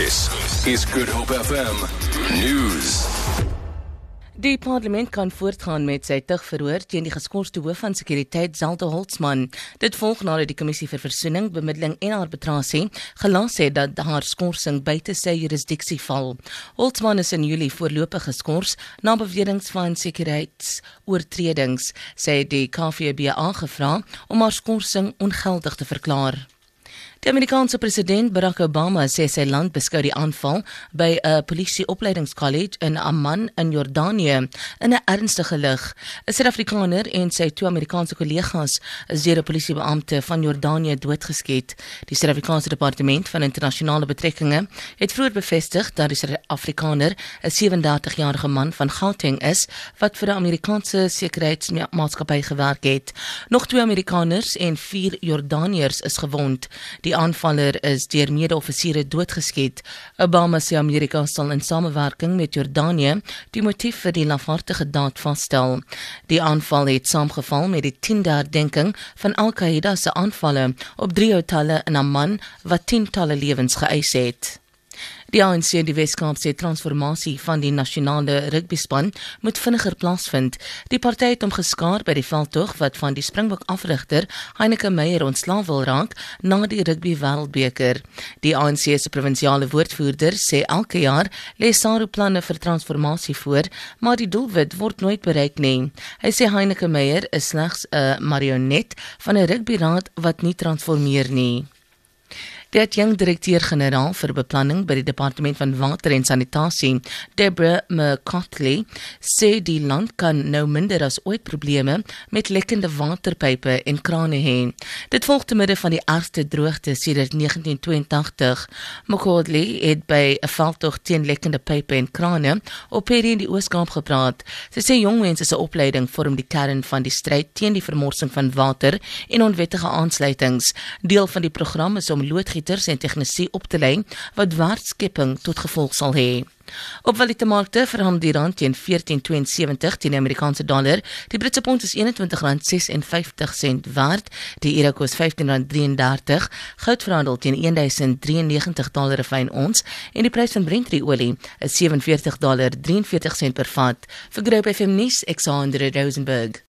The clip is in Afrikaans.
This is Good Hope FM News. Die parlement kan voortgaan met sy tugverhoor teen die geskorste hoof van sekuriteit Zaldo Holtzman. Dit volg nadat die kommissie vir versoening, bemiddeling en arbitrasie gelas het dat haar skorsing buite sy jurisdiksie val. Holtzman is in Julie voorlopig geskort na beweringe van sekuriteitsoortredings, sê die KVB aangevra om haar skorsing ongeldig te verklaar. Die Amerikaanse president Barack Obama sê sy land beskou die aanval by 'n polisieopleidingskollege in Amman in Jordanië in 'n ernstige lig. 'n Suid-Afrikaner en sy twee Amerikaanse kollegas is deur 'n polisiebeampte van Jordanië doodgeskiet. Die Suid-Afrikaanse Departement van Internasionale Betrekkinge het vroeër bevestig dat die Suid-Afrikaner 'n 37-jarige man van Gauteng is wat vir 'n Amerikaanse sekuriteitsmaatskappy gewerk het. Nog twee Amerikaners en vier Jordaniërs is gewond. Die Die aanvaller is deur mede-offisiere doodgeskiet. Obama sê Amerika sal in samewerking met Jordanië die motief vir die lafhartige daad vasstel. Die aanval het saamgeval met die 10de herdenking van Al-Qaeda se aanvalle op drie hotelle in Amman wat tientalle lewens geëis het. Die ANC en die Weskaap sê transformasie van die nasionale rugbyspan moet vinniger plaasvind. Die party het hom geskaar by die veldtog wat van die Springbok afrigter Heinike Meyer ontslae wil raak na die rugby wêreldbeker. Die ANC se provinsiale woordvoerder sê elke jaar lê SARU planne vir transformasie voor, maar die doelwit word nooit bereik nie. Hy sê Heinike Meyer is slegs 'n marionet van 'n rugbyraad wat nie transformeer nie. Die adjunkt direkteur-generaal vir beplanning by die Departement van Water en Sanitasie, Deborah McCotley, sê die land kan nou minder as ooit probleme met lekkende waterpype en krane hê. Dit volg te midde van die ergste droogte sedert 1982. McCotley het by 'n veldtog teen lekkende pype en krane op hierdie in die Oos-Kaap gepraat. Sy sê jong mense se opleiding vorm die kern van die stryd teen die vermorsing van water en onwettige aansluitings. Deel van die program is om lood loodgieters en tegnisie op te lei wat waardskepping tot gevolg sal hê. Op valutamarkte verhandel die rand teen 14.72 teen die Amerikaanse dollar. Die Britse pond is R21.56 werd. Die euro kos R15.33. Goud verhandel teen 1093 dollar per ons en die prys van Brent olie is $47.43 per vat. Vir Groep FM nuus, Alexander Rosenburg.